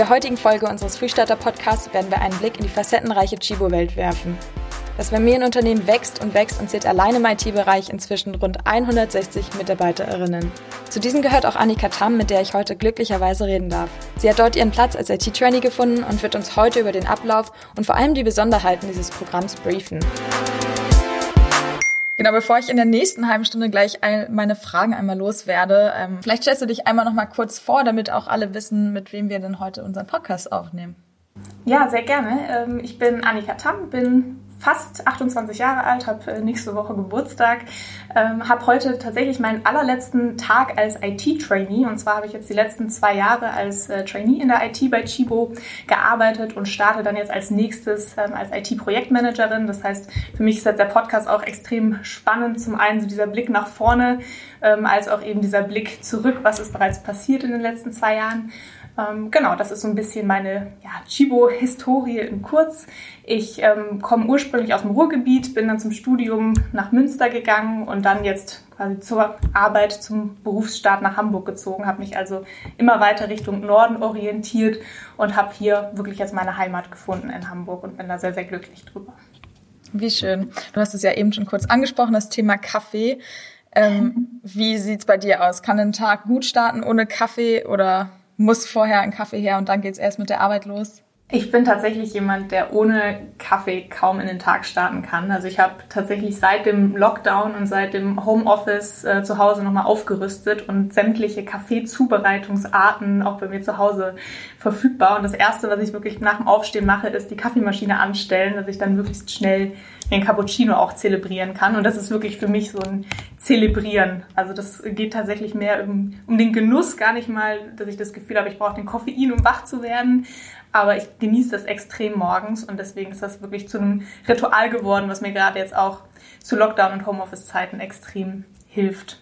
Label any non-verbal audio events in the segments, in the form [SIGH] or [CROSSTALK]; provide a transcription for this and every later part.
der heutigen Folge unseres Frühstarter-Podcasts werden wir einen Blick in die facettenreiche Chibo-Welt werfen. Das Familienunternehmen wächst und wächst und zählt allein im IT-Bereich inzwischen rund 160 MitarbeiterInnen. Zu diesen gehört auch Annika Tamm, mit der ich heute glücklicherweise reden darf. Sie hat dort ihren Platz als IT-Trainee gefunden und wird uns heute über den Ablauf und vor allem die Besonderheiten dieses Programms briefen. Genau, bevor ich in der nächsten halben Stunde gleich meine Fragen einmal loswerde, ähm, vielleicht stellst du dich einmal noch mal kurz vor, damit auch alle wissen, mit wem wir denn heute unseren Podcast aufnehmen. Ja, sehr gerne. Ähm, ich bin Annika Tamm, bin fast 28 Jahre alt, habe äh, nächste Woche Geburtstag, ähm, habe heute tatsächlich meinen allerletzten Tag als IT-Trainee. Und zwar habe ich jetzt die letzten zwei Jahre als äh, Trainee in der IT bei Chibo gearbeitet und starte dann jetzt als nächstes ähm, als IT-Projektmanagerin. Das heißt, für mich ist jetzt der Podcast auch extrem spannend. Zum einen so dieser Blick nach vorne, ähm, als auch eben dieser Blick zurück, was ist bereits passiert in den letzten zwei Jahren. Ähm, genau, das ist so ein bisschen meine ja, Chibo-Historie in kurz. Ich ähm, komme ursprünglich aus dem Ruhrgebiet, bin dann zum Studium nach Münster gegangen und dann jetzt quasi zur Arbeit, zum Berufsstart nach Hamburg gezogen, habe mich also immer weiter Richtung Norden orientiert und habe hier wirklich jetzt meine Heimat gefunden in Hamburg und bin da sehr, sehr glücklich drüber. Wie schön. Du hast es ja eben schon kurz angesprochen, das Thema Kaffee. Ähm, wie sieht's bei dir aus? Kann ein Tag gut starten ohne Kaffee oder muss vorher ein Kaffee her und dann geht's erst mit der Arbeit los? Ich bin tatsächlich jemand, der ohne Kaffee kaum in den Tag starten kann. Also ich habe tatsächlich seit dem Lockdown und seit dem Homeoffice äh, zu Hause nochmal aufgerüstet und sämtliche Kaffeezubereitungsarten auch bei mir zu Hause verfügbar. Und das Erste, was ich wirklich nach dem Aufstehen mache, ist die Kaffeemaschine anstellen, dass ich dann möglichst schnell den Cappuccino auch zelebrieren kann. Und das ist wirklich für mich so ein Zelebrieren. Also das geht tatsächlich mehr um, um den Genuss, gar nicht mal, dass ich das Gefühl habe, ich brauche den Koffein, um wach zu werden. Aber ich genieße das extrem morgens und deswegen ist das wirklich zu einem Ritual geworden, was mir gerade jetzt auch zu Lockdown- und Homeoffice-Zeiten extrem hilft.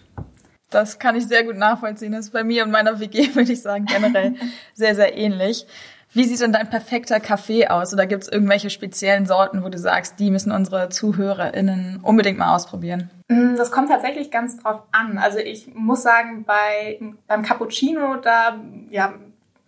Das kann ich sehr gut nachvollziehen. Das ist bei mir und meiner WG, [LAUGHS] würde ich sagen, generell [LAUGHS] sehr, sehr ähnlich. Wie sieht denn dein perfekter Kaffee aus? Oder gibt es irgendwelche speziellen Sorten, wo du sagst, die müssen unsere ZuhörerInnen unbedingt mal ausprobieren? Mm, das kommt tatsächlich ganz drauf an. Also ich muss sagen, bei, beim Cappuccino, da ja,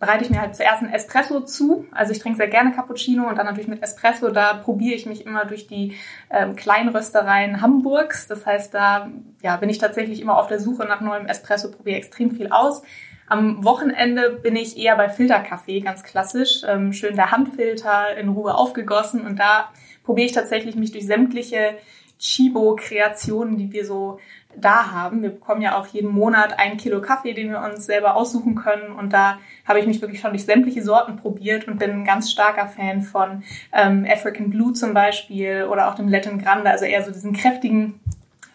bereite ich mir halt zuerst einen Espresso zu. Also ich trinke sehr gerne Cappuccino und dann natürlich mit Espresso. Da probiere ich mich immer durch die ähm, Kleinröstereien Hamburgs. Das heißt, da ja, bin ich tatsächlich immer auf der Suche nach neuem Espresso, probiere extrem viel aus. Am Wochenende bin ich eher bei Filterkaffee, ganz klassisch. Ähm, schön der Handfilter in Ruhe aufgegossen und da probiere ich tatsächlich mich durch sämtliche Chibo-Kreationen, die wir so da haben. Wir bekommen ja auch jeden Monat ein Kilo Kaffee, den wir uns selber aussuchen können. Und da habe ich mich wirklich schon durch sämtliche Sorten probiert und bin ein ganz starker Fan von ähm, African Blue zum Beispiel oder auch dem Latin Grande, also eher so diesen kräftigen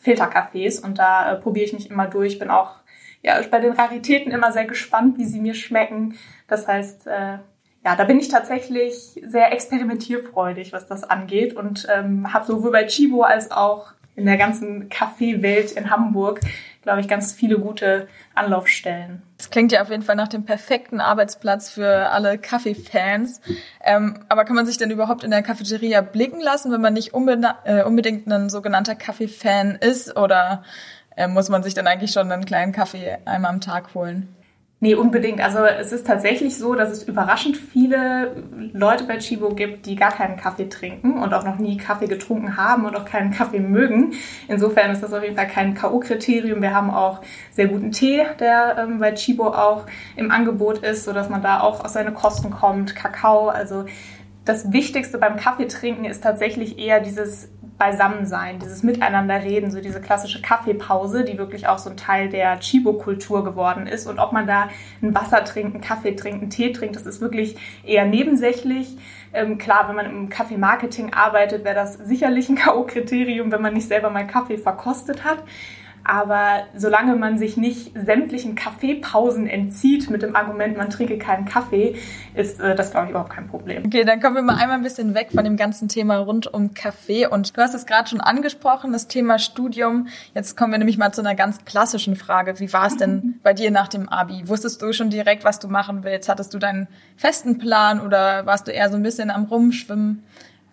Filterkaffees. Und da äh, probiere ich mich immer durch. Bin auch ja, bei den Raritäten immer sehr gespannt, wie sie mir schmecken. Das heißt, äh, ja, da bin ich tatsächlich sehr experimentierfreudig, was das angeht und ähm, habe sowohl bei Chibo als auch in der ganzen Kaffeewelt in Hamburg, glaube ich, ganz viele gute Anlaufstellen. Das klingt ja auf jeden Fall nach dem perfekten Arbeitsplatz für alle Kaffeefans. Ähm, aber kann man sich denn überhaupt in der Cafeteria blicken lassen, wenn man nicht äh, unbedingt ein sogenannter Kaffeefan ist? Oder äh, muss man sich dann eigentlich schon einen kleinen Kaffee einmal am Tag holen? Nee, unbedingt. Also es ist tatsächlich so, dass es überraschend viele Leute bei Chibo gibt, die gar keinen Kaffee trinken und auch noch nie Kaffee getrunken haben und auch keinen Kaffee mögen. Insofern ist das auf jeden Fall kein K.O.-Kriterium. Wir haben auch sehr guten Tee, der ähm, bei Chibo auch im Angebot ist, sodass man da auch aus seine Kosten kommt. Kakao, also das Wichtigste beim Kaffeetrinken ist tatsächlich eher dieses Beisammensein, dieses Miteinanderreden, so diese klassische Kaffeepause, die wirklich auch so ein Teil der Chibo-Kultur geworden ist. Und ob man da ein Wasser trinkt, einen Kaffee trinkt, einen Tee trinkt, das ist wirklich eher nebensächlich. Ähm, klar, wenn man im Kaffeemarketing arbeitet, wäre das sicherlich ein K.O.-Kriterium, wenn man nicht selber mal Kaffee verkostet hat. Aber solange man sich nicht sämtlichen Kaffeepausen entzieht mit dem Argument, man trinke keinen Kaffee, ist äh, das, glaube ich, überhaupt kein Problem. Okay, dann kommen wir mal einmal ein bisschen weg von dem ganzen Thema rund um Kaffee. Und du hast es gerade schon angesprochen, das Thema Studium. Jetzt kommen wir nämlich mal zu einer ganz klassischen Frage. Wie war es denn bei dir nach dem Abi? Wusstest du schon direkt, was du machen willst? Hattest du deinen festen Plan oder warst du eher so ein bisschen am Rumschwimmen?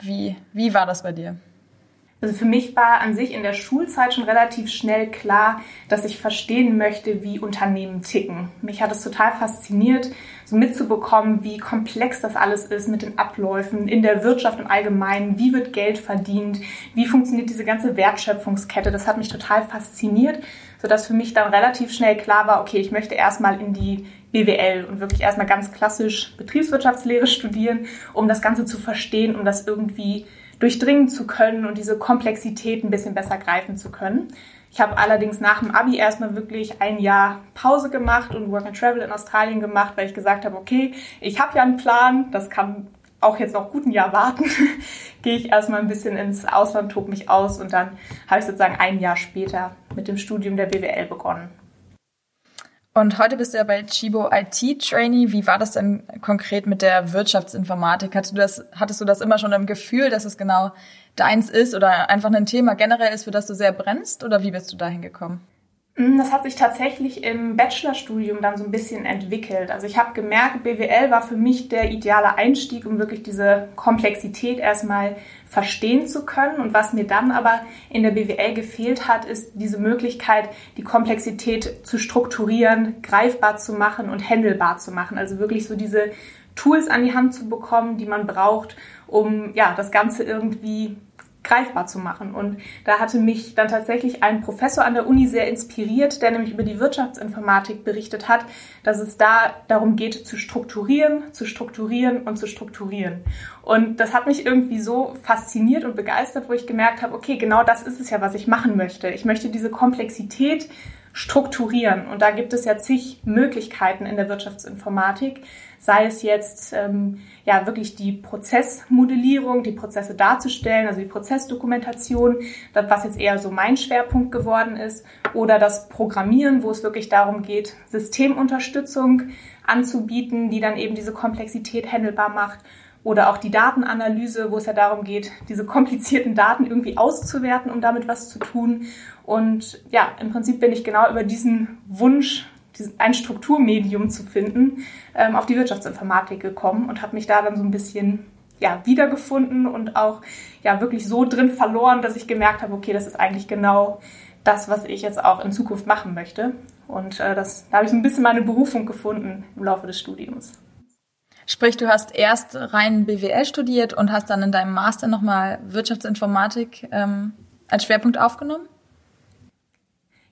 Wie, wie war das bei dir? Also für mich war an sich in der Schulzeit schon relativ schnell klar, dass ich verstehen möchte, wie Unternehmen ticken. Mich hat es total fasziniert, so mitzubekommen, wie komplex das alles ist mit den Abläufen in der Wirtschaft im Allgemeinen. Wie wird Geld verdient? Wie funktioniert diese ganze Wertschöpfungskette? Das hat mich total fasziniert, sodass für mich dann relativ schnell klar war, okay, ich möchte erstmal in die BWL und wirklich erstmal ganz klassisch Betriebswirtschaftslehre studieren, um das Ganze zu verstehen, um das irgendwie durchdringen zu können und diese Komplexität ein bisschen besser greifen zu können. Ich habe allerdings nach dem Abi erstmal wirklich ein Jahr Pause gemacht und Work and Travel in Australien gemacht, weil ich gesagt habe, okay, ich habe ja einen Plan, das kann auch jetzt noch gut ein Jahr warten, [LAUGHS] gehe ich erstmal ein bisschen ins Ausland, tob mich aus und dann habe ich sozusagen ein Jahr später mit dem Studium der BWL begonnen. Und heute bist du ja bei Chibo IT Trainee. Wie war das denn konkret mit der Wirtschaftsinformatik? Hattest du das, hattest du das immer schon im Gefühl, dass es genau deins ist oder einfach ein Thema generell ist, für das du sehr brennst? Oder wie bist du dahin gekommen? Mm, das hat sich tatsächlich im Bachelorstudium dann so ein bisschen entwickelt. Also ich habe gemerkt, BWL war für mich der ideale Einstieg, um wirklich diese Komplexität erstmal verstehen zu können. Und was mir dann aber in der BWL gefehlt hat, ist diese Möglichkeit, die Komplexität zu strukturieren, greifbar zu machen und handelbar zu machen. Also wirklich so diese Tools an die Hand zu bekommen, die man braucht, um ja das Ganze irgendwie greifbar zu machen. Und da hatte mich dann tatsächlich ein Professor an der Uni sehr inspiriert, der nämlich über die Wirtschaftsinformatik berichtet hat, dass es da darum geht, zu strukturieren, zu strukturieren und zu strukturieren. Und das hat mich irgendwie so fasziniert und begeistert, wo ich gemerkt habe, okay, genau das ist es ja, was ich machen möchte. Ich möchte diese Komplexität strukturieren. Und da gibt es ja zig Möglichkeiten in der Wirtschaftsinformatik, sei es jetzt ähm, ja wirklich die Prozessmodellierung, die Prozesse darzustellen, also die Prozessdokumentation, was jetzt eher so mein Schwerpunkt geworden ist, oder das Programmieren, wo es wirklich darum geht, Systemunterstützung anzubieten, die dann eben diese Komplexität handelbar macht oder auch die Datenanalyse, wo es ja darum geht, diese komplizierten Daten irgendwie auszuwerten, um damit was zu tun. Und ja, im Prinzip bin ich genau über diesen Wunsch, ein Strukturmedium zu finden, ähm, auf die Wirtschaftsinformatik gekommen und habe mich da dann so ein bisschen ja, wiedergefunden und auch ja wirklich so drin verloren, dass ich gemerkt habe, okay, das ist eigentlich genau das, was ich jetzt auch in Zukunft machen möchte. Und äh, das, da habe ich so ein bisschen meine Berufung gefunden im Laufe des Studiums. Sprich, du hast erst rein BWL studiert und hast dann in deinem Master nochmal Wirtschaftsinformatik ähm, als Schwerpunkt aufgenommen?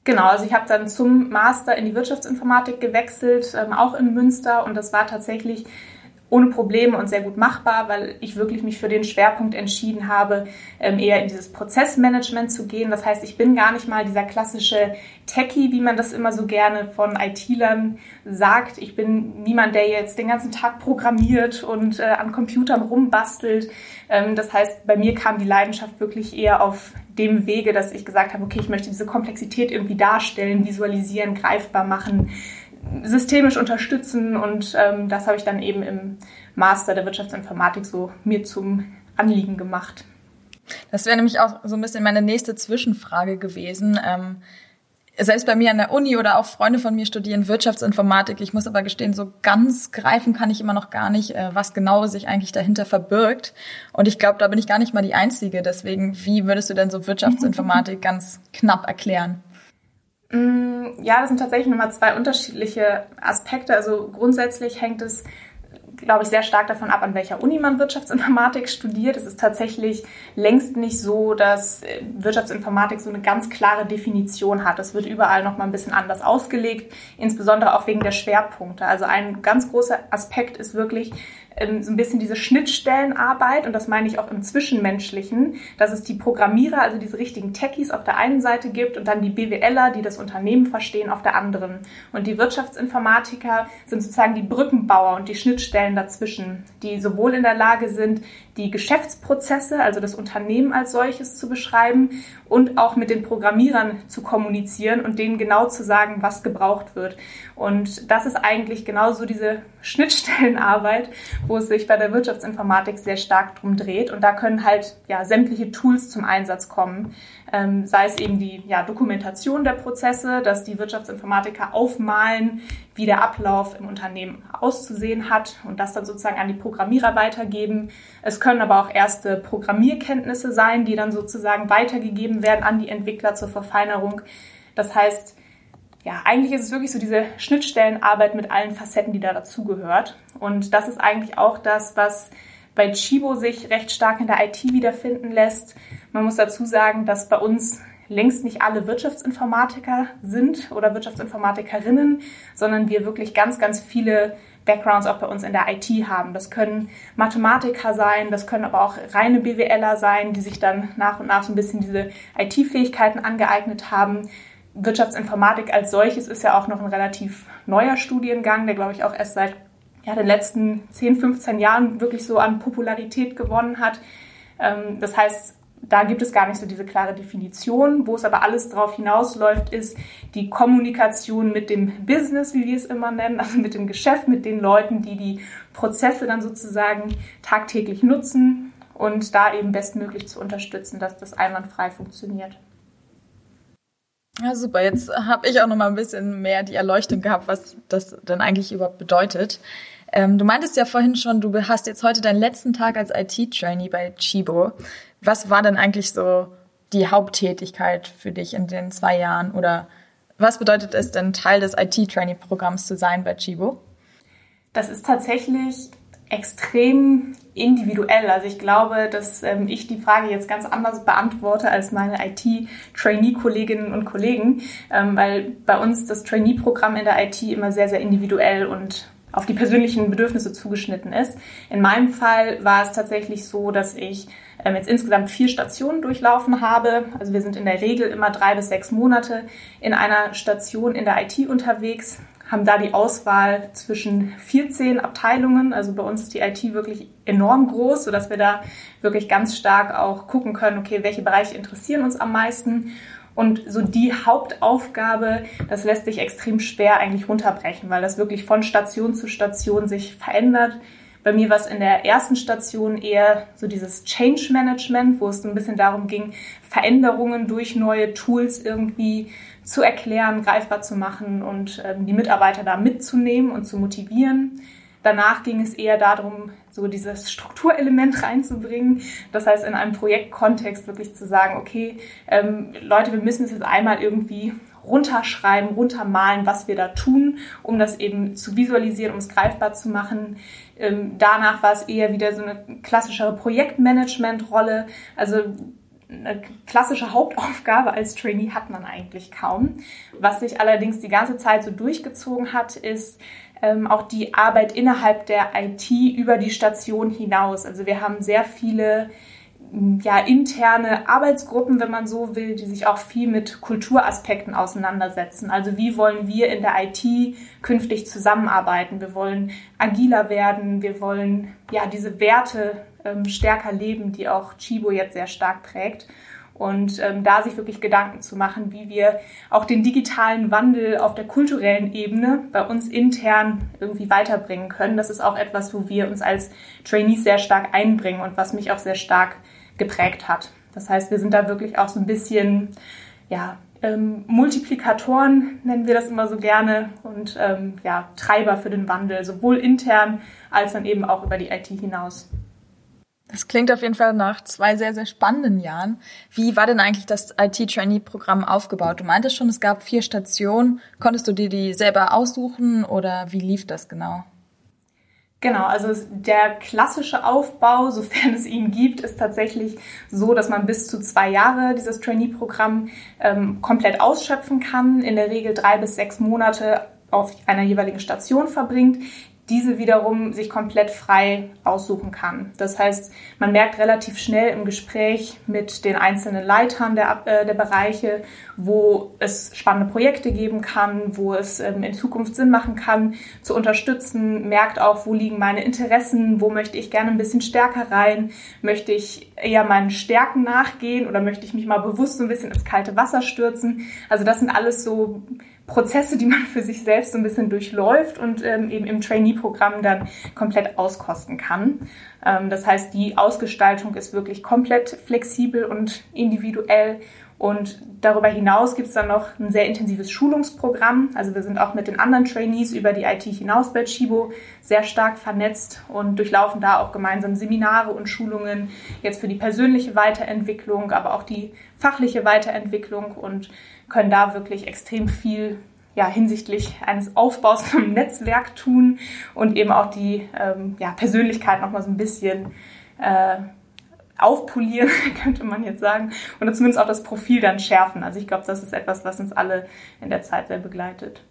Genau, also ich habe dann zum Master in die Wirtschaftsinformatik gewechselt, ähm, auch in Münster und das war tatsächlich ohne Probleme und sehr gut machbar, weil ich wirklich mich für den Schwerpunkt entschieden habe, ähm, eher in dieses Prozessmanagement zu gehen. Das heißt, ich bin gar nicht mal dieser klassische Techie, wie man das immer so gerne von IT-Lern sagt. Ich bin niemand, der jetzt den ganzen Tag programmiert und äh, an Computern rumbastelt. Ähm, das heißt, bei mir kam die Leidenschaft wirklich eher auf dem Wege, dass ich gesagt habe, okay, ich möchte diese Komplexität irgendwie darstellen, visualisieren, greifbar machen systemisch unterstützen und ähm, das habe ich dann eben im Master der Wirtschaftsinformatik so mir zum Anliegen gemacht. Das wäre nämlich auch so ein bisschen meine nächste Zwischenfrage gewesen. Ähm, selbst bei mir an der Uni oder auch Freunde von mir studieren Wirtschaftsinformatik. Ich muss aber gestehen, so ganz greifen kann ich immer noch gar nicht, äh, was genau sich eigentlich dahinter verbirgt. Und ich glaube, da bin ich gar nicht mal die Einzige. Deswegen, wie würdest du denn so Wirtschaftsinformatik [LAUGHS] ganz knapp erklären? Mm, ja, das sind tatsächlich nochmal zwei unterschiedliche Aspekte. Also grundsätzlich hängt es glaube ich, sehr stark davon ab, an welcher Uni man Wirtschaftsinformatik studiert. Es ist tatsächlich längst nicht so, dass äh, Wirtschaftsinformatik so eine ganz klare Definition hat. Es wird überall noch mal ein bisschen anders ausgelegt, insbesondere auch wegen der Schwerpunkte. Also ein ganz großer Aspekt ist wirklich, ähm, so ein bisschen diese Schnittstellenarbeit und das meine ich auch im Zwischenmenschlichen, dass es die Programmierer, also diese richtigen Techies auf der einen Seite gibt und dann die BWLer, die das Unternehmen verstehen, auf der anderen. Und die Wirtschaftsinformatiker sind sozusagen die Brückenbauer und die Schnittstellen dazwischen, die sowohl in der Lage sind, die Geschäftsprozesse, also das Unternehmen als solches zu beschreiben und auch mit den Programmierern zu kommunizieren und denen genau zu sagen, was gebraucht wird. Und das ist eigentlich genauso diese Schnittstellenarbeit, wo es sich bei der Wirtschaftsinformatik sehr stark drum dreht. Und da können halt ja sämtliche Tools zum Einsatz kommen. Ähm, sei es eben die ja, Dokumentation der Prozesse, dass die Wirtschaftsinformatiker aufmalen, wie der Ablauf im Unternehmen auszusehen hat und das dann sozusagen an die Programmierer weitergeben. Es können aber auch erste Programmierkenntnisse sein, die dann sozusagen weitergegeben werden an die Entwickler zur Verfeinerung. Das heißt, ja, eigentlich ist es wirklich so diese Schnittstellenarbeit mit allen Facetten, die da dazugehört. Und das ist eigentlich auch das, was bei Chibo sich recht stark in der IT wiederfinden lässt. Man muss dazu sagen, dass bei uns längst nicht alle Wirtschaftsinformatiker sind oder Wirtschaftsinformatikerinnen, sondern wir wirklich ganz, ganz viele Backgrounds auch bei uns in der IT haben. Das können Mathematiker sein, das können aber auch reine BWLer sein, die sich dann nach und nach so ein bisschen diese IT-Fähigkeiten angeeignet haben. Wirtschaftsinformatik als solches ist ja auch noch ein relativ neuer Studiengang, der glaube ich auch erst seit ja, den letzten 10, 15 Jahren wirklich so an Popularität gewonnen hat. Ähm, das heißt, da gibt es gar nicht so diese klare Definition. Wo es aber alles darauf hinausläuft, ist die Kommunikation mit dem Business, wie wir es immer nennen, also mit dem Geschäft, mit den Leuten, die die Prozesse dann sozusagen tagtäglich nutzen und da eben bestmöglich zu unterstützen, dass das einwandfrei funktioniert. Ja, super. Jetzt habe ich auch noch mal ein bisschen mehr die Erleuchtung gehabt, was das denn eigentlich überhaupt bedeutet. Ähm, du meintest ja vorhin schon, du hast jetzt heute deinen letzten Tag als IT-Trainee bei Chibo. Was war denn eigentlich so die Haupttätigkeit für dich in den zwei Jahren? Oder was bedeutet es denn, Teil des IT-Trainee-Programms zu sein bei Chibo? Das ist tatsächlich extrem individuell. Also ich glaube, dass ähm, ich die Frage jetzt ganz anders beantworte als meine IT-Trainee-Kolleginnen und Kollegen, ähm, weil bei uns das Trainee-Programm in der IT immer sehr, sehr individuell und auf die persönlichen Bedürfnisse zugeschnitten ist. In meinem Fall war es tatsächlich so, dass ich ähm, jetzt insgesamt vier Stationen durchlaufen habe. Also wir sind in der Regel immer drei bis sechs Monate in einer Station in der IT unterwegs haben da die Auswahl zwischen 14 Abteilungen. Also bei uns ist die IT wirklich enorm groß, sodass wir da wirklich ganz stark auch gucken können, okay, welche Bereiche interessieren uns am meisten. Und so die Hauptaufgabe, das lässt sich extrem schwer eigentlich runterbrechen, weil das wirklich von Station zu Station sich verändert. Bei mir war es in der ersten Station eher so dieses Change Management, wo es ein bisschen darum ging, Veränderungen durch neue Tools irgendwie zu erklären, greifbar zu machen und ähm, die Mitarbeiter da mitzunehmen und zu motivieren. Danach ging es eher darum, so dieses Strukturelement [LAUGHS] reinzubringen. Das heißt, in einem Projektkontext wirklich zu sagen, okay, ähm, Leute, wir müssen es jetzt einmal irgendwie runterschreiben, runtermalen, was wir da tun, um das eben zu visualisieren, um es greifbar zu machen. Ähm, danach war es eher wieder so eine klassischere Projektmanagement-Rolle. Also eine klassische Hauptaufgabe als Trainee hat man eigentlich kaum. Was sich allerdings die ganze Zeit so durchgezogen hat, ist ähm, auch die Arbeit innerhalb der IT über die Station hinaus. Also wir haben sehr viele ja, interne Arbeitsgruppen, wenn man so will, die sich auch viel mit Kulturaspekten auseinandersetzen. Also wie wollen wir in der IT künftig zusammenarbeiten? Wir wollen agiler werden, wir wollen ja diese Werte ähm, stärker leben, die auch Chibo jetzt sehr stark prägt. Und ähm, da sich wirklich Gedanken zu machen, wie wir auch den digitalen Wandel auf der kulturellen Ebene bei uns intern irgendwie weiterbringen können. Das ist auch etwas, wo wir uns als Trainees sehr stark einbringen und was mich auch sehr stark geprägt hat. Das heißt, wir sind da wirklich auch so ein bisschen, ja, ähm, Multiplikatoren nennen wir das immer so gerne und ähm, ja, Treiber für den Wandel, sowohl intern als dann eben auch über die IT hinaus. Das klingt auf jeden Fall nach zwei sehr, sehr spannenden Jahren. Wie war denn eigentlich das IT-Trainee-Programm aufgebaut? Du meintest schon, es gab vier Stationen. Konntest du dir die selber aussuchen oder wie lief das genau? Genau, also der klassische Aufbau, sofern es ihn gibt, ist tatsächlich so, dass man bis zu zwei Jahre dieses Trainee-Programm ähm, komplett ausschöpfen kann, in der Regel drei bis sechs Monate auf einer jeweiligen Station verbringt, diese wiederum sich komplett frei aussuchen kann. Das heißt, man merkt relativ schnell im Gespräch mit den einzelnen Leitern der, äh, der Bereiche, wo es spannende Projekte geben kann, wo es ähm, in Zukunft Sinn machen kann, zu unterstützen, merkt auch, wo liegen meine Interessen, wo möchte ich gerne ein bisschen stärker rein, möchte ich eher meinen Stärken nachgehen oder möchte ich mich mal bewusst so ein bisschen ins kalte Wasser stürzen. Also das sind alles so Prozesse, die man für sich selbst so ein bisschen durchläuft und ähm, eben im Trainee-Programm dann komplett auskosten kann. Ähm, das heißt, die Ausgestaltung ist wirklich komplett flexibel und individuell und darüber hinaus gibt es dann noch ein sehr intensives Schulungsprogramm. Also wir sind auch mit den anderen Trainees über die IT hinaus bei Chibo sehr stark vernetzt und durchlaufen da auch gemeinsam Seminare und Schulungen jetzt für die persönliche Weiterentwicklung, aber auch die fachliche Weiterentwicklung und können da wirklich extrem viel ja, hinsichtlich eines Aufbaus vom Netzwerk tun und eben auch die ähm, ja, Persönlichkeit nochmal so ein bisschen äh, aufpolieren, [LAUGHS] könnte man jetzt sagen, oder zumindest auch das Profil dann schärfen. Also ich glaube, das ist etwas, was uns alle in der Zeit sehr begleitet.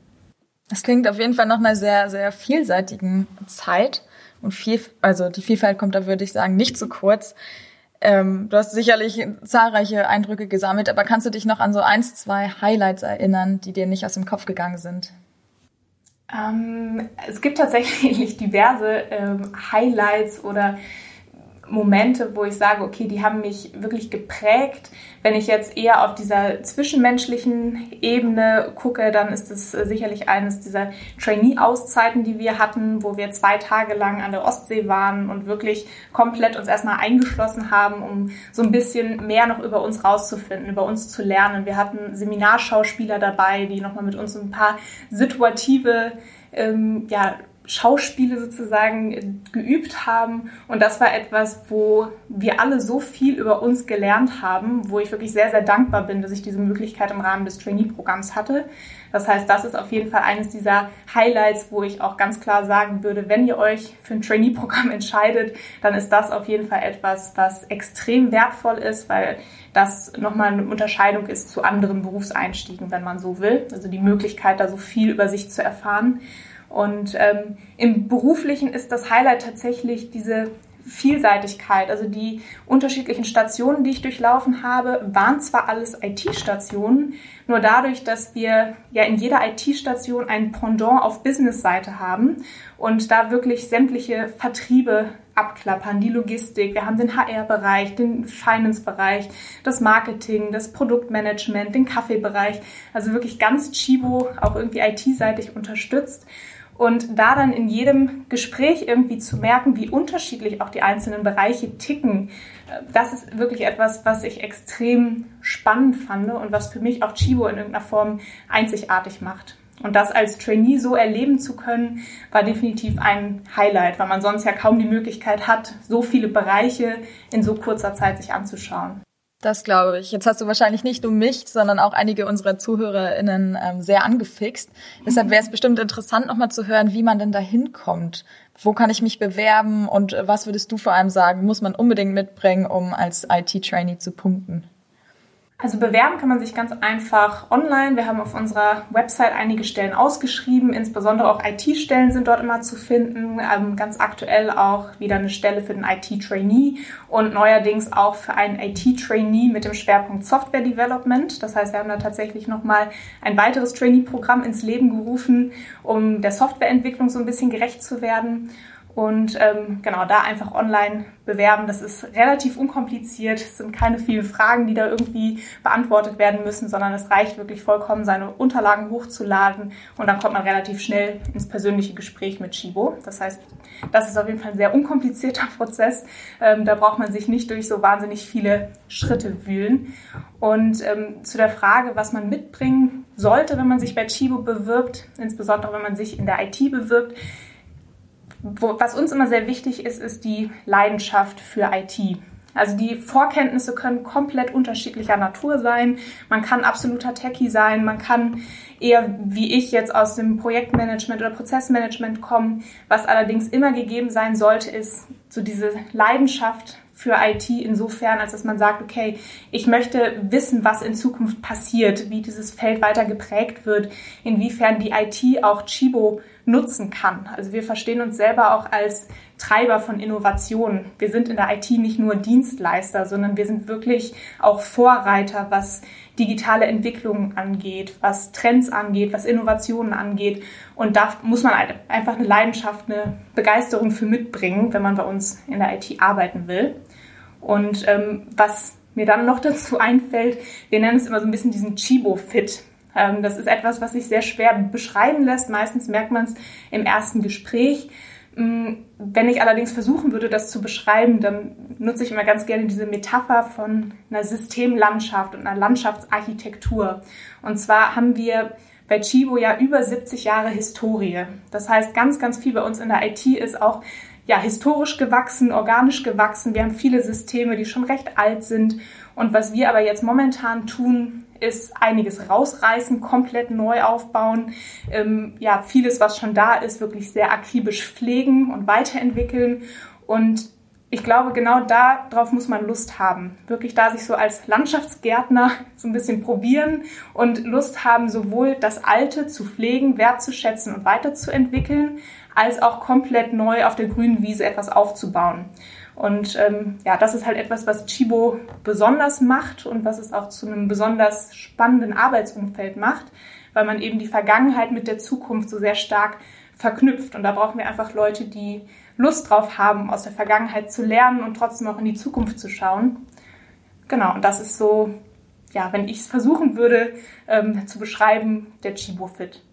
Das klingt auf jeden Fall nach einer sehr, sehr vielseitigen Zeit. Und viel, also die Vielfalt kommt da, würde ich sagen, nicht zu kurz. Ähm, du hast sicherlich zahlreiche Eindrücke gesammelt, aber kannst du dich noch an so eins, zwei Highlights erinnern, die dir nicht aus dem Kopf gegangen sind? Ähm, es gibt tatsächlich [LAUGHS] diverse ähm, Highlights oder Momente, wo ich sage, okay, die haben mich wirklich geprägt. Wenn ich jetzt eher auf dieser zwischenmenschlichen Ebene gucke, dann ist es äh, sicherlich eines dieser Trainee-Auszeiten, die wir hatten, wo wir zwei Tage lang an der Ostsee waren und wirklich komplett uns erstmal eingeschlossen haben, um so ein bisschen mehr noch über uns rauszufinden, über uns zu lernen. Wir hatten Seminarschauspieler dabei, die nochmal mit uns ein paar situative ähm, ja, Schauspiele sozusagen geübt haben. Und das war etwas, wo wir alle so viel über uns gelernt haben, wo ich wirklich sehr, sehr dankbar bin, dass ich diese Möglichkeit im Rahmen des Trainee-Programms hatte. Das heißt, das ist auf jeden Fall eines dieser Highlights, wo ich auch ganz klar sagen würde, wenn ihr euch für ein Trainee-Programm [LAUGHS] entscheidet, dann ist das auf jeden Fall etwas, was extrem wertvoll ist, weil das nochmal eine Unterscheidung ist zu anderen Berufseinstiegen, wenn man so will. Also die Möglichkeit, da so viel über sich zu erfahren. Und ähm, im Beruflichen ist das Highlight tatsächlich diese Vielseitigkeit. Also die unterschiedlichen Stationen, die ich durchlaufen habe, waren zwar alles IT-Stationen, nur dadurch, dass wir ja in jeder IT-Station ein Pendant auf Business-Seite haben und da wirklich sämtliche Vertriebe abklappern, die Logistik, wir haben den HR-Bereich, den Finance-Bereich, das Marketing, das Produktmanagement, den Kaffeebereich, also wirklich ganz Chibo auch irgendwie IT-seitig unterstützt. Und da dann in jedem Gespräch irgendwie zu merken, wie unterschiedlich auch die einzelnen Bereiche ticken, äh, das ist wirklich etwas, was ich extrem spannend fand und was für mich auch Chibo in irgendeiner Form einzigartig macht. Und das als Trainee so erleben zu können, war definitiv ein Highlight, weil man sonst ja kaum die Möglichkeit hat, so viele Bereiche in so kurzer Zeit sich anzuschauen. Das glaube ich. Jetzt hast du wahrscheinlich nicht nur mich, sondern auch einige unserer ZuhörerInnen ähm, sehr angefixt. Deshalb wäre es bestimmt interessant, nochmal zu hören, wie man denn da hinkommt. Wo kann ich mich bewerben und was würdest du vor allem sagen, muss man unbedingt mitbringen, um als IT-Trainee zu punkten? Also bewerben kann man sich ganz einfach online. Wir haben auf unserer Website einige Stellen ausgeschrieben. Insbesondere auch IT-Stellen sind dort immer zu finden. Ähm, ganz aktuell auch wieder eine Stelle für den IT-Trainee und neuerdings auch für einen IT-Trainee mit dem Schwerpunkt Software Development. Das heißt, wir haben da tatsächlich nochmal ein weiteres Trainee-Programm ins Leben gerufen, um der Softwareentwicklung so ein bisschen gerecht zu werden. Und ähm, genau, da einfach online bewerben. Das ist relativ unkompliziert. Es sind keine vielen Fragen, die da irgendwie beantwortet werden müssen, sondern es reicht wirklich vollkommen, seine Unterlagen hochzuladen und dann kommt man relativ schnell ins persönliche Gespräch mit Chibo. Das heißt, das ist auf jeden Fall ein sehr unkomplizierter [LAUGHS] Prozess. Ähm, da braucht man sich nicht durch so wahnsinnig viele Schritte wühlen. Und ähm, zu der Frage, was man mitbringen sollte, wenn man sich bei Chibo bewirbt, insbesondere wenn man sich in der IT bewirbt, wo, was uns immer sehr wichtig ist, ist die Leidenschaft für IT. Also die Vorkenntnisse können komplett unterschiedlicher Natur sein. Man kann absoluter Techie sein, man kann eher wie ich jetzt aus dem Projektmanagement oder Prozessmanagement kommen. Was allerdings immer gegeben sein sollte, ist so diese Leidenschaft für IT insofern, als dass man sagt, okay, ich möchte wissen, was in Zukunft passiert, wie dieses Feld weiter geprägt wird, inwiefern die IT auch Chibo nutzen kann. Also wir verstehen uns selber auch als Treiber von Innovationen. Wir sind in der IT nicht nur Dienstleister, sondern wir sind wirklich auch Vorreiter, was digitale Entwicklungen angeht, was Trends angeht, was Innovationen angeht. Und da muss man halt einfach eine Leidenschaft, eine Begeisterung für mitbringen, wenn man bei uns in der IT arbeiten will. Und ähm, was mir dann noch [LAUGHS] dazu einfällt, wir nennen es immer so ein bisschen diesen Chibo-Fit. Ähm, das ist etwas, was sich sehr schwer beschreiben lässt. Meistens merkt man es im ersten Gespräch. Mm, wenn ich allerdings versuchen würde, das zu beschreiben, dann nutze ich immer ganz gerne diese Metapher von einer Systemlandschaft und einer Landschaftsarchitektur. Und zwar haben wir bei Chibo ja über 70 Jahre Historie. Das heißt, ganz, ganz viel bei uns in der IT ist auch ja, historisch gewachsen, organisch gewachsen. Wir haben viele Systeme, die schon recht alt sind. Und was wir aber jetzt momentan tun, ist einiges rausreißen, komplett neu aufbauen. Ähm, ja, vieles, was schon da ist, wirklich sehr akribisch pflegen und weiterentwickeln. Und ich glaube, genau darauf muss man Lust haben. Wirklich da sich so als Landschaftsgärtner [LAUGHS] so ein bisschen probieren und Lust haben, sowohl das Alte zu pflegen, wertzuschätzen und weiterzuentwickeln, als auch komplett neu auf der grünen Wiese etwas aufzubauen. Und ähm, ja, das ist halt etwas, was Chibo besonders macht und was es auch zu einem besonders spannenden Arbeitsumfeld macht, weil man eben die Vergangenheit mit der Zukunft so sehr stark verknüpft. Und da brauchen wir einfach Leute, die Lust drauf haben, aus der Vergangenheit zu lernen und trotzdem auch in die Zukunft zu schauen. Genau, und das ist so, ja, wenn ich es versuchen würde ähm, zu beschreiben, der Chibo Fit.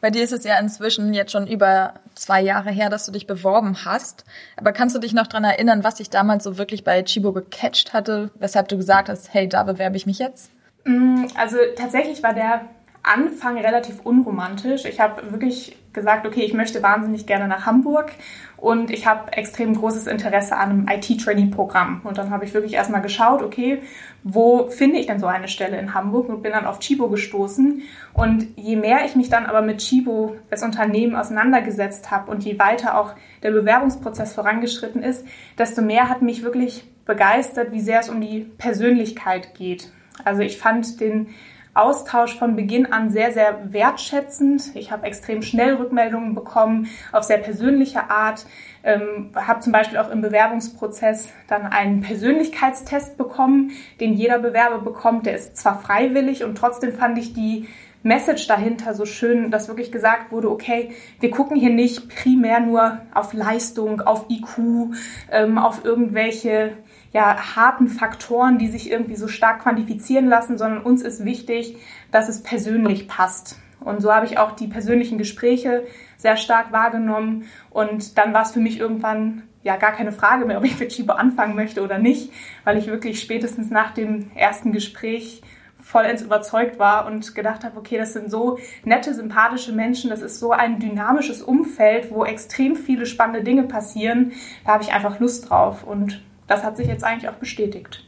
Bei dir ist es ja inzwischen jetzt schon über zwei Jahre her, dass du dich beworben hast. Aber kannst du dich noch dran erinnern, was dich damals so wirklich bei Chibo gecatcht hatte, weshalb du gesagt hast, hey, da bewerbe ich mich jetzt? Mm, also tatsächlich war der Anfang relativ unromantisch. Ich habe wirklich gesagt, okay, ich möchte wahnsinnig gerne nach Hamburg und ich habe extrem großes Interesse an einem IT-Trainee-Programm. Und dann habe ich wirklich erstmal geschaut, okay, wo finde ich denn so eine Stelle in Hamburg und bin dann auf Chibo gestoßen. Und je mehr ich mich dann aber mit Chibo als Unternehmen auseinandergesetzt habe und je weiter auch der Bewerbungsprozess vorangeschritten ist, desto mehr hat mich wirklich begeistert, wie sehr es um die Persönlichkeit geht. Also ich fand den Austausch von Beginn an sehr, sehr wertschätzend. Ich habe extrem schnell Rückmeldungen bekommen auf sehr persönliche Art. Ähm, habe zum Beispiel auch im Bewerbungsprozess dann einen Persönlichkeitstest bekommen, den jeder Bewerber bekommt. Der ist zwar freiwillig und trotzdem fand ich die Message dahinter so schön, dass wirklich gesagt wurde, okay, wir gucken hier nicht primär nur auf Leistung, auf IQ, ähm, auf irgendwelche ja, harten Faktoren, die sich irgendwie so stark quantifizieren lassen, sondern uns ist wichtig, dass es persönlich passt. Und so habe ich auch die persönlichen Gespräche sehr stark wahrgenommen. Und dann war es für mich irgendwann ja gar keine Frage mehr, ob ich mit Chibo anfangen möchte oder nicht, weil ich wirklich spätestens nach dem ersten Gespräch vollends überzeugt war und gedacht habe, okay, das sind so nette, sympathische Menschen, das ist so ein dynamisches Umfeld, wo extrem viele spannende Dinge passieren. Da habe ich einfach Lust drauf und das hat sich jetzt eigentlich auch bestätigt.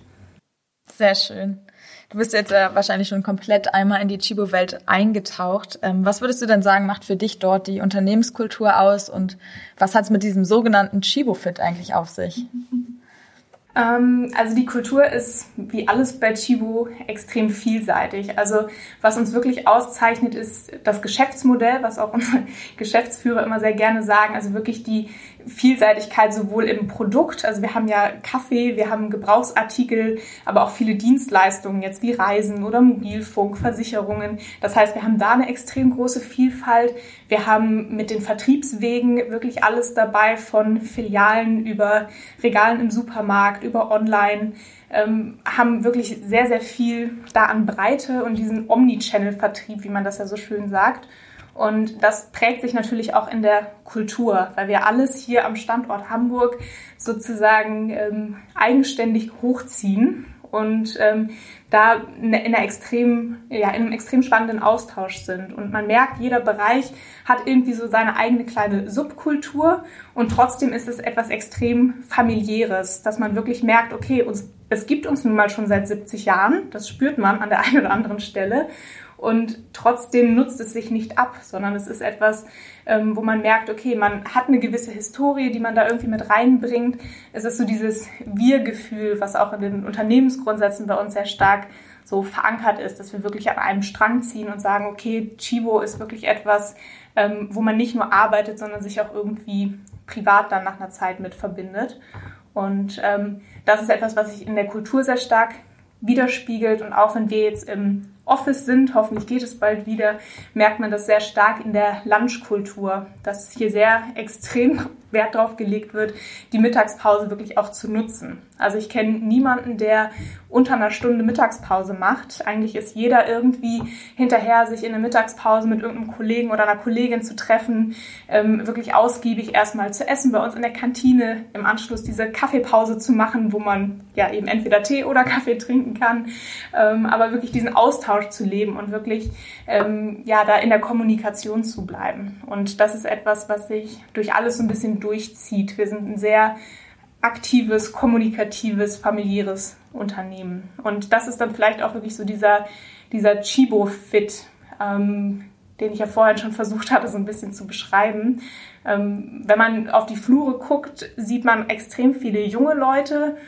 Sehr schön. Du bist jetzt äh, wahrscheinlich schon komplett einmal in die Chibo-Welt eingetaucht. Ähm, was würdest du denn sagen, macht für dich dort die Unternehmenskultur aus und was hat es mit diesem sogenannten Chibo-Fit eigentlich auf sich? [LAUGHS] Ähm, also die Kultur ist wie alles bei Chibo extrem vielseitig. Also was uns wirklich auszeichnet, ist das Geschäftsmodell, was auch [LAUGHS] unsere Geschäftsführer immer sehr gerne sagen. Also wirklich die Vielseitigkeit sowohl im Produkt, also wir haben ja Kaffee, wir haben Gebrauchsartikel, aber auch viele Dienstleistungen jetzt wie Reisen oder Mobilfunk, Versicherungen. Das heißt, wir haben da eine extrem große Vielfalt. Wir haben mit den Vertriebswegen wirklich alles dabei von Filialen über Regalen im Supermarkt über Online, ähm, haben wirklich sehr, sehr viel da an Breite und diesen Omnichannel-Vertrieb, wie man das ja so schön sagt. Und das prägt sich natürlich auch in der Kultur, weil wir alles hier am Standort Hamburg sozusagen ähm, eigenständig hochziehen und ähm, da in, einer extrem, ja, in einem extrem spannenden Austausch sind. Und man merkt, jeder Bereich hat irgendwie so seine eigene kleine Subkultur und trotzdem ist es etwas extrem familiäres, dass man wirklich merkt, okay, uns, es gibt uns nun mal schon seit 70 Jahren, das spürt man an der einen oder anderen Stelle und trotzdem nutzt es sich nicht ab, sondern es ist etwas, ähm, wo man merkt, okay, man hat eine gewisse Historie, die man da irgendwie mit reinbringt. Es ist so dieses Wir-Gefühl, was auch in den Unternehmensgrundsätzen bei uns sehr stark so verankert ist, dass wir wirklich an einem Strang ziehen und sagen, okay, Chibo ist wirklich etwas, ähm, wo man nicht nur arbeitet, sondern sich auch irgendwie privat dann nach einer Zeit mit verbindet. Und ähm, das ist etwas, was sich in der Kultur sehr stark widerspiegelt. Und auch wenn wir jetzt im Office sind, hoffentlich geht es bald wieder, merkt man das sehr stark in der Lunchkultur, dass hier sehr extrem [LAUGHS] Wert darauf gelegt wird, die Mittagspause wirklich auch zu nutzen. Also ich kenne niemanden, der unter einer Stunde Mittagspause macht. Eigentlich ist jeder irgendwie hinterher, sich in der Mittagspause mit irgendeinem Kollegen oder einer Kollegin zu treffen, ähm, wirklich ausgiebig erstmal zu essen bei uns in der Kantine, im Anschluss diese Kaffeepause zu machen, wo man ja eben entweder Tee oder Kaffee trinken kann, ähm, aber wirklich diesen Austausch zu leben und wirklich ähm, ja da in der Kommunikation zu bleiben. Und das ist etwas, was sich durch alles so ein bisschen durchzieht. Wir sind ein sehr aktives, kommunikatives, familiäres Unternehmen. Und das ist dann vielleicht auch wirklich so dieser, dieser Chibo-Fit, ähm, den ich ja vorhin schon versucht hatte, so ein bisschen zu beschreiben. Ähm, wenn man auf die Flure guckt, sieht man extrem viele junge Leute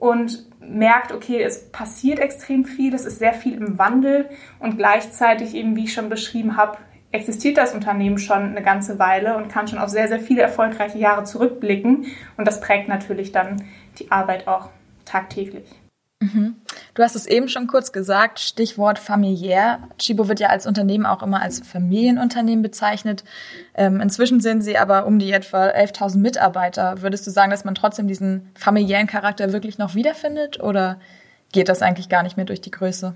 und merkt, okay, es passiert extrem viel, es ist sehr viel im Wandel und gleichzeitig eben, wie ich schon beschrieben habe, existiert das Unternehmen schon eine ganze Weile und kann schon auf sehr, sehr viele erfolgreiche Jahre zurückblicken. Und das prägt natürlich dann die Arbeit auch tagtäglich. Mhm. Du hast es eben schon kurz gesagt, Stichwort familiär. Chibo wird ja als Unternehmen auch immer als Familienunternehmen bezeichnet. Ähm, inzwischen sind sie aber um die etwa 11.000 Mitarbeiter. Würdest du sagen, dass man trotzdem diesen familiären Charakter wirklich noch wiederfindet oder geht das eigentlich gar nicht mehr durch die Größe?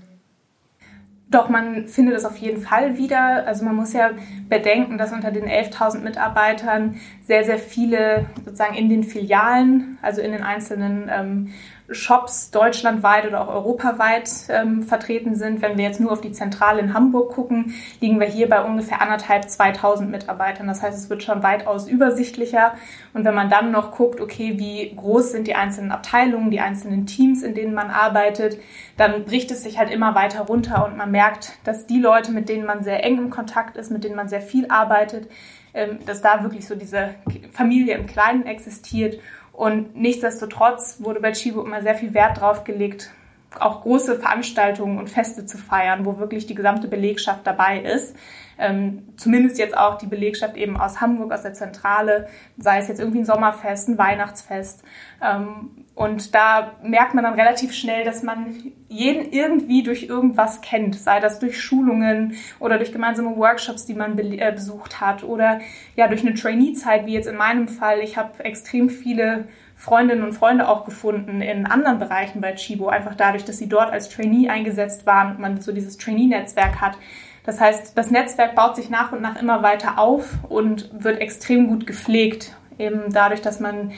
Doch, man findet es auf jeden Fall wieder. Also man muss ja bedenken, dass unter den 11.000 Mitarbeitern sehr, sehr viele sozusagen in den Filialen, also in den einzelnen ähm, Shops deutschlandweit oder auch europaweit ähm, vertreten sind. Wenn wir jetzt nur auf die Zentrale in Hamburg gucken, liegen wir hier bei ungefähr anderthalb, 2000 Mitarbeitern. Das heißt, es wird schon weitaus übersichtlicher. Und wenn man dann noch guckt, okay, wie groß sind die einzelnen Abteilungen, die einzelnen Teams, in denen man arbeitet, dann bricht es sich halt immer weiter runter und man merkt, dass die Leute, mit denen man sehr eng im Kontakt ist, mit denen man sehr viel arbeitet, ähm, dass da wirklich so diese Familie im Kleinen existiert und nichtsdestotrotz wurde bei Chibo immer sehr viel Wert drauf gelegt, auch große Veranstaltungen und Feste zu feiern, wo wirklich die gesamte Belegschaft dabei ist. Ähm, zumindest jetzt auch die Belegschaft eben aus Hamburg, aus der Zentrale, sei es jetzt irgendwie ein Sommerfest, ein Weihnachtsfest. Ähm, und da merkt man dann relativ schnell, dass man jeden irgendwie durch irgendwas kennt, sei das durch Schulungen oder durch gemeinsame Workshops, die man äh, besucht hat oder ja durch eine Trainee-Zeit, wie jetzt in meinem Fall. Ich habe extrem viele Freundinnen und Freunde auch gefunden in anderen Bereichen bei Chibo, einfach dadurch, dass sie dort als Trainee eingesetzt waren und man so dieses Trainee-Netzwerk hat. Das heißt, das Netzwerk baut sich nach und nach immer weiter auf und wird extrem gut gepflegt, eben dadurch, dass man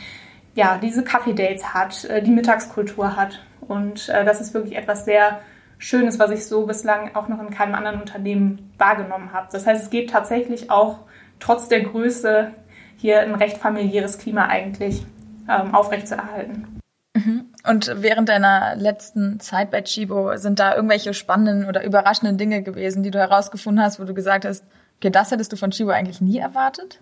ja diese Kaffee-Dates hat, äh, die Mittagskultur hat. Und äh, das ist wirklich etwas sehr Schönes, was ich so bislang auch noch in keinem anderen Unternehmen wahrgenommen habe. Das heißt, es geht tatsächlich auch trotz der Größe hier ein recht familiäres Klima eigentlich ähm, aufrechtzuerhalten. Mhm. Und während deiner letzten Zeit bei Chibo sind da irgendwelche spannenden oder überraschenden Dinge gewesen, die du herausgefunden hast, wo du gesagt hast, okay, das hättest du von Chibo eigentlich nie erwartet?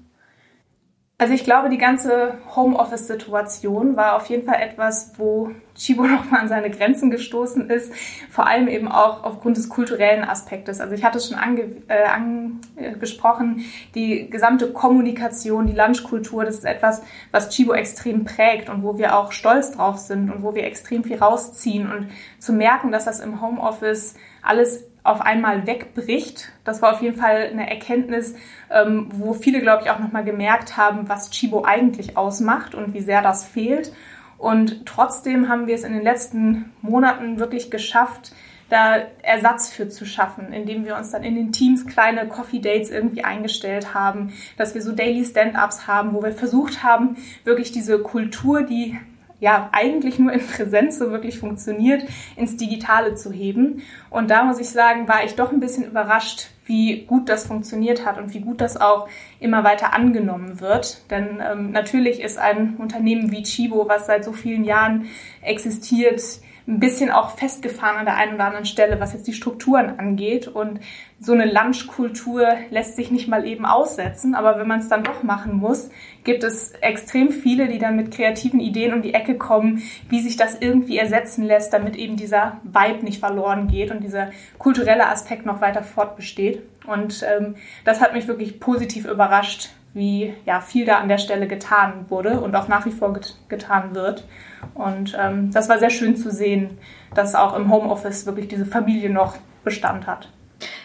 Also ich glaube, die ganze Homeoffice-Situation war auf jeden Fall etwas, wo Chibo [LAUGHS] nochmal an seine Grenzen gestoßen ist, vor allem eben auch aufgrund des kulturellen Aspektes. Also ich hatte es schon ange, äh, angesprochen, die gesamte Kommunikation, die Lunchkultur, das ist etwas, was Chibo extrem prägt und wo wir auch stolz drauf sind und wo wir extrem viel rausziehen. Und zu merken, dass das im Homeoffice alles auf einmal wegbricht. Das war auf jeden Fall eine Erkenntnis, ähm, wo viele, glaube ich, auch nochmal gemerkt haben, was Chibo eigentlich ausmacht und wie sehr das fehlt. Und trotzdem haben wir es in den letzten Monaten wirklich geschafft, da Ersatz für zu schaffen, indem wir uns dann in den Teams kleine Coffee Dates irgendwie eingestellt haben, dass wir so Daily Stand-ups haben, wo wir versucht haben, wirklich diese Kultur, die ja eigentlich nur in Präsenz so wirklich funktioniert, ins Digitale zu heben. Und da muss ich sagen, war ich doch ein bisschen überrascht, wie gut das funktioniert hat und wie gut das auch immer weiter angenommen wird. Denn ähm, natürlich ist ein Unternehmen wie Chibo, was seit so vielen Jahren existiert, ein bisschen auch festgefahren an der einen oder anderen Stelle, was jetzt die Strukturen angeht. Und so eine Lunchkultur lässt sich nicht mal eben aussetzen. Aber wenn man es dann doch machen muss, gibt es extrem viele, die dann mit kreativen Ideen um die Ecke kommen, wie sich das irgendwie ersetzen lässt, damit eben dieser Vibe nicht verloren geht und dieser kulturelle Aspekt noch weiter fortbesteht. Und ähm, das hat mich wirklich positiv überrascht, wie ja, viel da an der Stelle getan wurde und auch nach wie vor get getan wird. Und ähm, das war sehr schön zu sehen, dass auch im Homeoffice wirklich diese Familie noch Bestand hat.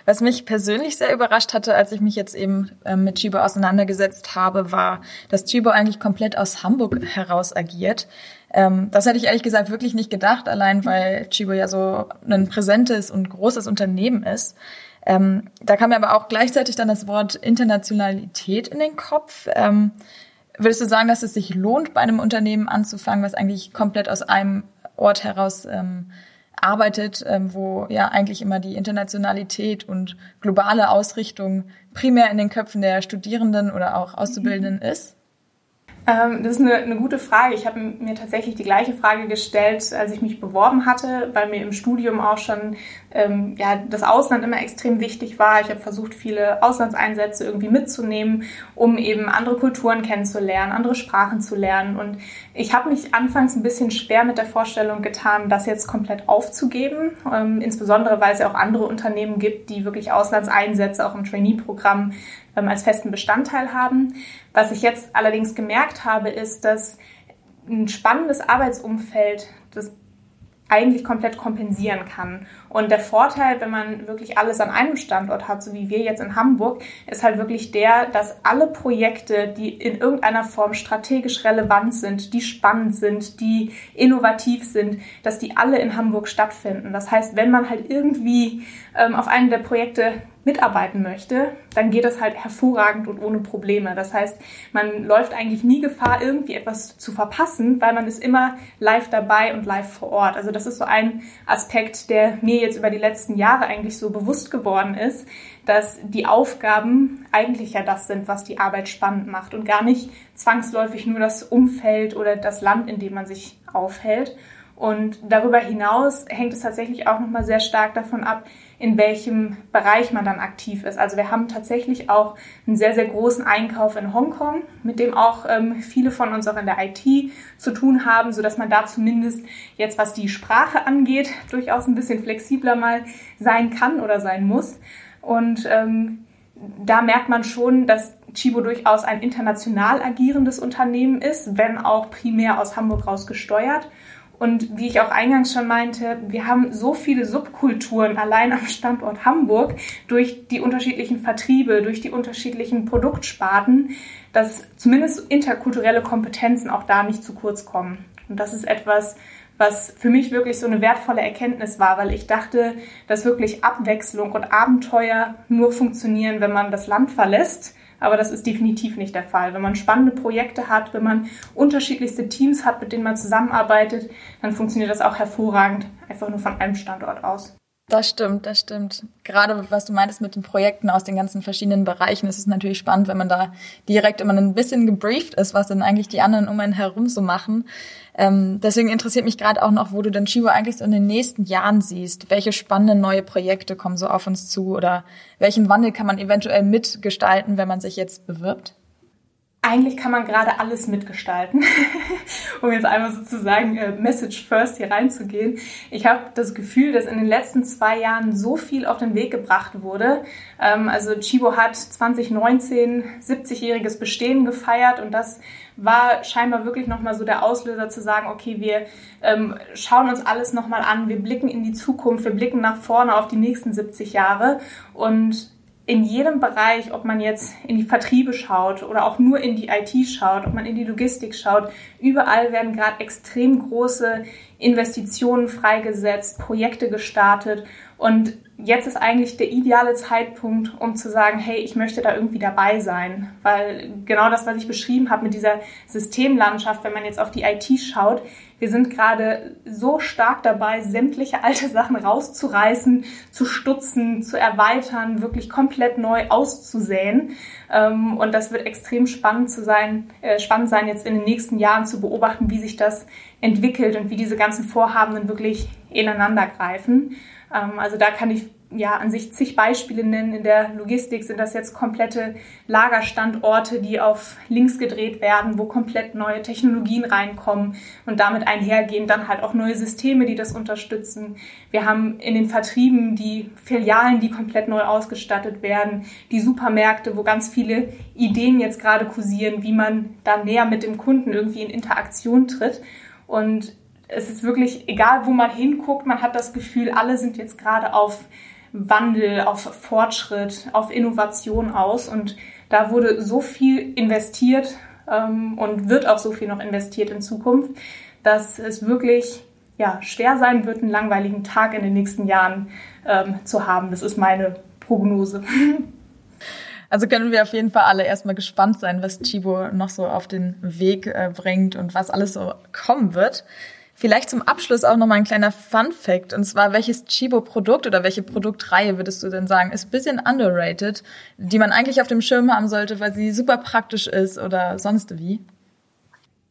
Was mich persönlich sehr überrascht hatte, als ich mich jetzt eben ähm, mit Chibo auseinandergesetzt habe, war, dass Chibo eigentlich komplett aus Hamburg heraus agiert. Ähm, das hätte ich ehrlich gesagt wirklich nicht gedacht, allein weil Chibo ja so ein präsentes und großes Unternehmen ist. Ähm, da kam mir aber auch gleichzeitig dann das Wort Internationalität in den Kopf. Ähm, würdest du sagen, dass es sich lohnt, bei einem Unternehmen anzufangen, was eigentlich komplett aus einem Ort heraus ähm, arbeitet, ähm, wo ja eigentlich immer die Internationalität und globale Ausrichtung primär in den Köpfen der Studierenden oder auch Auszubildenden ist? Ähm, das ist eine, eine gute Frage. Ich habe mir tatsächlich die gleiche Frage gestellt, als ich mich beworben hatte, weil mir im Studium auch schon ähm, ja, das Ausland immer extrem wichtig war. Ich habe versucht, viele Auslandseinsätze irgendwie mitzunehmen, um eben andere Kulturen kennenzulernen, andere Sprachen zu lernen. Und ich habe mich anfangs ein bisschen schwer mit der Vorstellung getan, das jetzt komplett aufzugeben, ähm, insbesondere weil es ja auch andere Unternehmen gibt, die wirklich Auslandseinsätze auch im Trainee-Programm ähm, als festen Bestandteil haben. Was ich jetzt allerdings gemerkt habe, ist, dass ein spannendes Arbeitsumfeld das eigentlich komplett kompensieren kann. Und der Vorteil, wenn man wirklich alles an einem Standort hat, so wie wir jetzt in Hamburg, ist halt wirklich der, dass alle Projekte, die in irgendeiner Form strategisch relevant sind, die spannend sind, die innovativ sind, dass die alle in Hamburg stattfinden. Das heißt, wenn man halt irgendwie ähm, auf einem der Projekte mitarbeiten möchte, dann geht das halt hervorragend und ohne Probleme. Das heißt, man läuft eigentlich nie Gefahr, irgendwie etwas zu verpassen, weil man ist immer live dabei und live vor Ort. Also das ist so ein Aspekt, der mir jetzt über die letzten Jahre eigentlich so bewusst geworden ist, dass die Aufgaben eigentlich ja das sind, was die Arbeit spannend macht und gar nicht zwangsläufig nur das Umfeld oder das Land, in dem man sich aufhält. Und darüber hinaus hängt es tatsächlich auch nochmal sehr stark davon ab, in welchem Bereich man dann aktiv ist. Also wir haben tatsächlich auch einen sehr, sehr großen Einkauf in Hongkong, mit dem auch ähm, viele von uns auch in der IT zu tun haben, so dass man da zumindest jetzt, was die Sprache angeht, [LAUGHS] durchaus ein bisschen flexibler mal sein kann oder sein muss. Und ähm, da merkt man schon, dass Chibo durchaus ein international agierendes Unternehmen ist, wenn auch primär aus Hamburg raus gesteuert. Und wie ich auch eingangs schon meinte, wir haben so viele Subkulturen allein am Standort Hamburg durch die unterschiedlichen Vertriebe, durch die unterschiedlichen Produktsparten, dass zumindest interkulturelle Kompetenzen auch da nicht zu kurz kommen. Und das ist etwas, was für mich wirklich so eine wertvolle Erkenntnis war, weil ich dachte, dass wirklich Abwechslung und Abenteuer nur funktionieren, wenn man das Land verlässt aber das ist definitiv nicht der Fall. Wenn man spannende Projekte hat, wenn man unterschiedlichste Teams hat, mit denen man zusammenarbeitet, dann funktioniert das auch hervorragend, einfach nur von einem Standort aus. Das stimmt, das stimmt. Gerade was du meintest mit den Projekten aus den ganzen verschiedenen Bereichen, ist es natürlich spannend, wenn man da direkt immer ein bisschen gebrieft ist, was denn eigentlich die anderen um einen herum so machen. Ähm, deswegen interessiert mich gerade auch noch, wo du denn Chivo eigentlich so in den nächsten Jahren siehst. Welche spannenden neue Projekte kommen so auf uns zu oder welchen Wandel kann man eventuell mitgestalten, wenn man sich jetzt bewirbt? Eigentlich kann man gerade alles mitgestalten, [LAUGHS] um jetzt einmal sozusagen äh, Message First hier reinzugehen. Ich habe das Gefühl, dass in den letzten zwei Jahren so viel auf den Weg gebracht wurde. Ähm, also Chibo hat 2019 70-jähriges Bestehen gefeiert und das war scheinbar wirklich nochmal so der Auslöser zu sagen, okay, wir ähm, schauen uns alles nochmal an, wir blicken in die Zukunft, wir blicken nach vorne auf die nächsten 70 Jahre und in jedem Bereich, ob man jetzt in die Vertriebe schaut oder auch nur in die IT schaut, ob man in die Logistik schaut, überall werden gerade extrem große Investitionen freigesetzt, Projekte gestartet und jetzt ist eigentlich der ideale Zeitpunkt, um zu sagen, hey, ich möchte da irgendwie dabei sein. Weil genau das, was ich beschrieben habe mit dieser Systemlandschaft, wenn man jetzt auf die IT schaut, wir sind gerade so stark dabei, sämtliche alte Sachen rauszureißen, zu stutzen, zu erweitern, wirklich komplett neu auszusäen. Ähm, und das wird extrem spannend zu sein, äh, spannend sein, jetzt in den nächsten Jahren zu beobachten, wie sich das entwickelt und wie diese ganzen Vorhaben dann wirklich ineinander greifen. Ähm, also da kann ich ja an sich zig Beispiele nennen. In der Logistik sind das jetzt komplette Lagerstandorte, die auf links gedreht werden, wo komplett neue Technologien reinkommen und damit einhergehen dann halt auch neue Systeme, die das unterstützen. Wir haben in den Vertrieben die Filialen, die komplett neu ausgestattet werden, die Supermärkte, wo ganz viele Ideen jetzt gerade kursieren, wie man da näher mit dem Kunden irgendwie in Interaktion tritt. Und es ist wirklich egal, wo man hinguckt, man hat das Gefühl, alle sind jetzt gerade auf Wandel, auf Fortschritt, auf Innovation aus. Und da wurde so viel investiert ähm, und wird auch so viel noch investiert in Zukunft, dass es wirklich ja, schwer sein wird, einen langweiligen Tag in den nächsten Jahren ähm, zu haben. Das ist meine Prognose. [LAUGHS] Also können wir auf jeden Fall alle erstmal gespannt sein, was Chibo noch so auf den Weg äh, bringt und was alles so kommen wird. Vielleicht zum Abschluss auch noch mal ein kleiner Fun Fact. Und zwar, welches Chibo-Produkt oder welche Produktreihe würdest du denn sagen, ist ein bisschen underrated, die man eigentlich auf dem Schirm haben sollte, weil sie super praktisch ist oder sonst wie?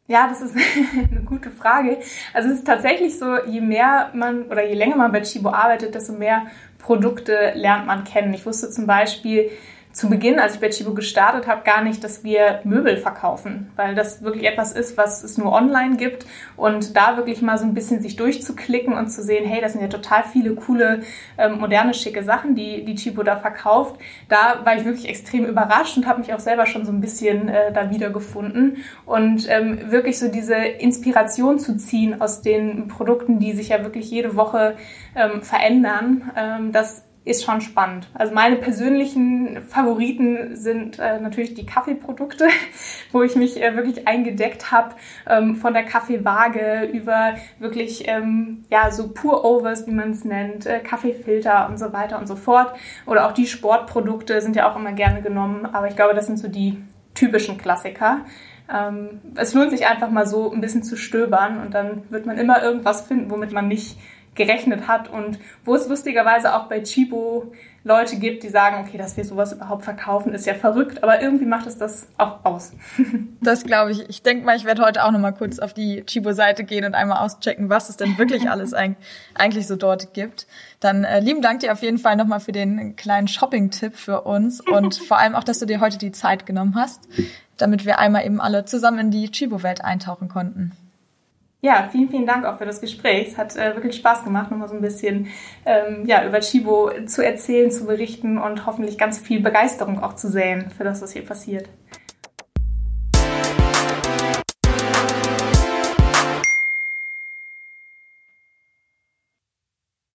Ja, das ist [LAUGHS] eine gute Frage. Also es ist tatsächlich so, je mehr man oder je länger man bei Chibo arbeitet, desto mehr Produkte lernt man kennen. Ich wusste zum Beispiel, zu Beginn, als ich bei Chibo gestartet habe, gar nicht, dass wir Möbel verkaufen, weil das wirklich etwas ist, was es nur online gibt und da wirklich mal so ein bisschen sich durchzuklicken und zu sehen, hey, das sind ja total viele coole, ähm, moderne, schicke Sachen, die die Chibo da verkauft. Da war ich wirklich extrem überrascht und habe mich auch selber schon so ein bisschen äh, da wiedergefunden und ähm, wirklich so diese Inspiration zu ziehen aus den Produkten, die sich ja wirklich jede Woche ähm, verändern, ähm, das ist schon spannend. Also meine persönlichen Favoriten sind äh, natürlich die Kaffeeprodukte, [LAUGHS] wo ich mich äh, wirklich eingedeckt habe, ähm, von der Kaffeewaage über wirklich ähm, ja so Pour-Overs, wie man es nennt, äh, Kaffeefilter und so weiter und so fort. Oder auch die Sportprodukte sind ja auch immer gerne genommen, aber ich glaube, das sind so die typischen Klassiker. Ähm, es lohnt sich einfach mal so ein bisschen zu stöbern und dann wird man immer irgendwas finden, womit man nicht gerechnet hat und wo es lustigerweise auch bei Chibo Leute gibt, die sagen, okay, dass wir sowas überhaupt verkaufen, ist ja verrückt, aber irgendwie macht es das auch aus. [LAUGHS] das glaube ich. Ich denke mal, ich werde heute auch noch mal kurz auf die Chibo-Seite gehen und einmal auschecken, was es denn wirklich [LAUGHS] alles eigentlich so dort gibt. Dann äh, lieben Dank dir auf jeden Fall nochmal für den kleinen Shopping-Tipp für uns [LAUGHS] und vor allem auch, dass du dir heute die Zeit genommen hast, damit wir einmal eben alle zusammen in die Chibo-Welt eintauchen konnten. Ja, vielen, vielen Dank auch für das Gespräch. Es hat äh, wirklich Spaß gemacht, nochmal so ein bisschen ähm, ja, über Chibo zu erzählen, zu berichten und hoffentlich ganz viel Begeisterung auch zu säen für das, was hier passiert.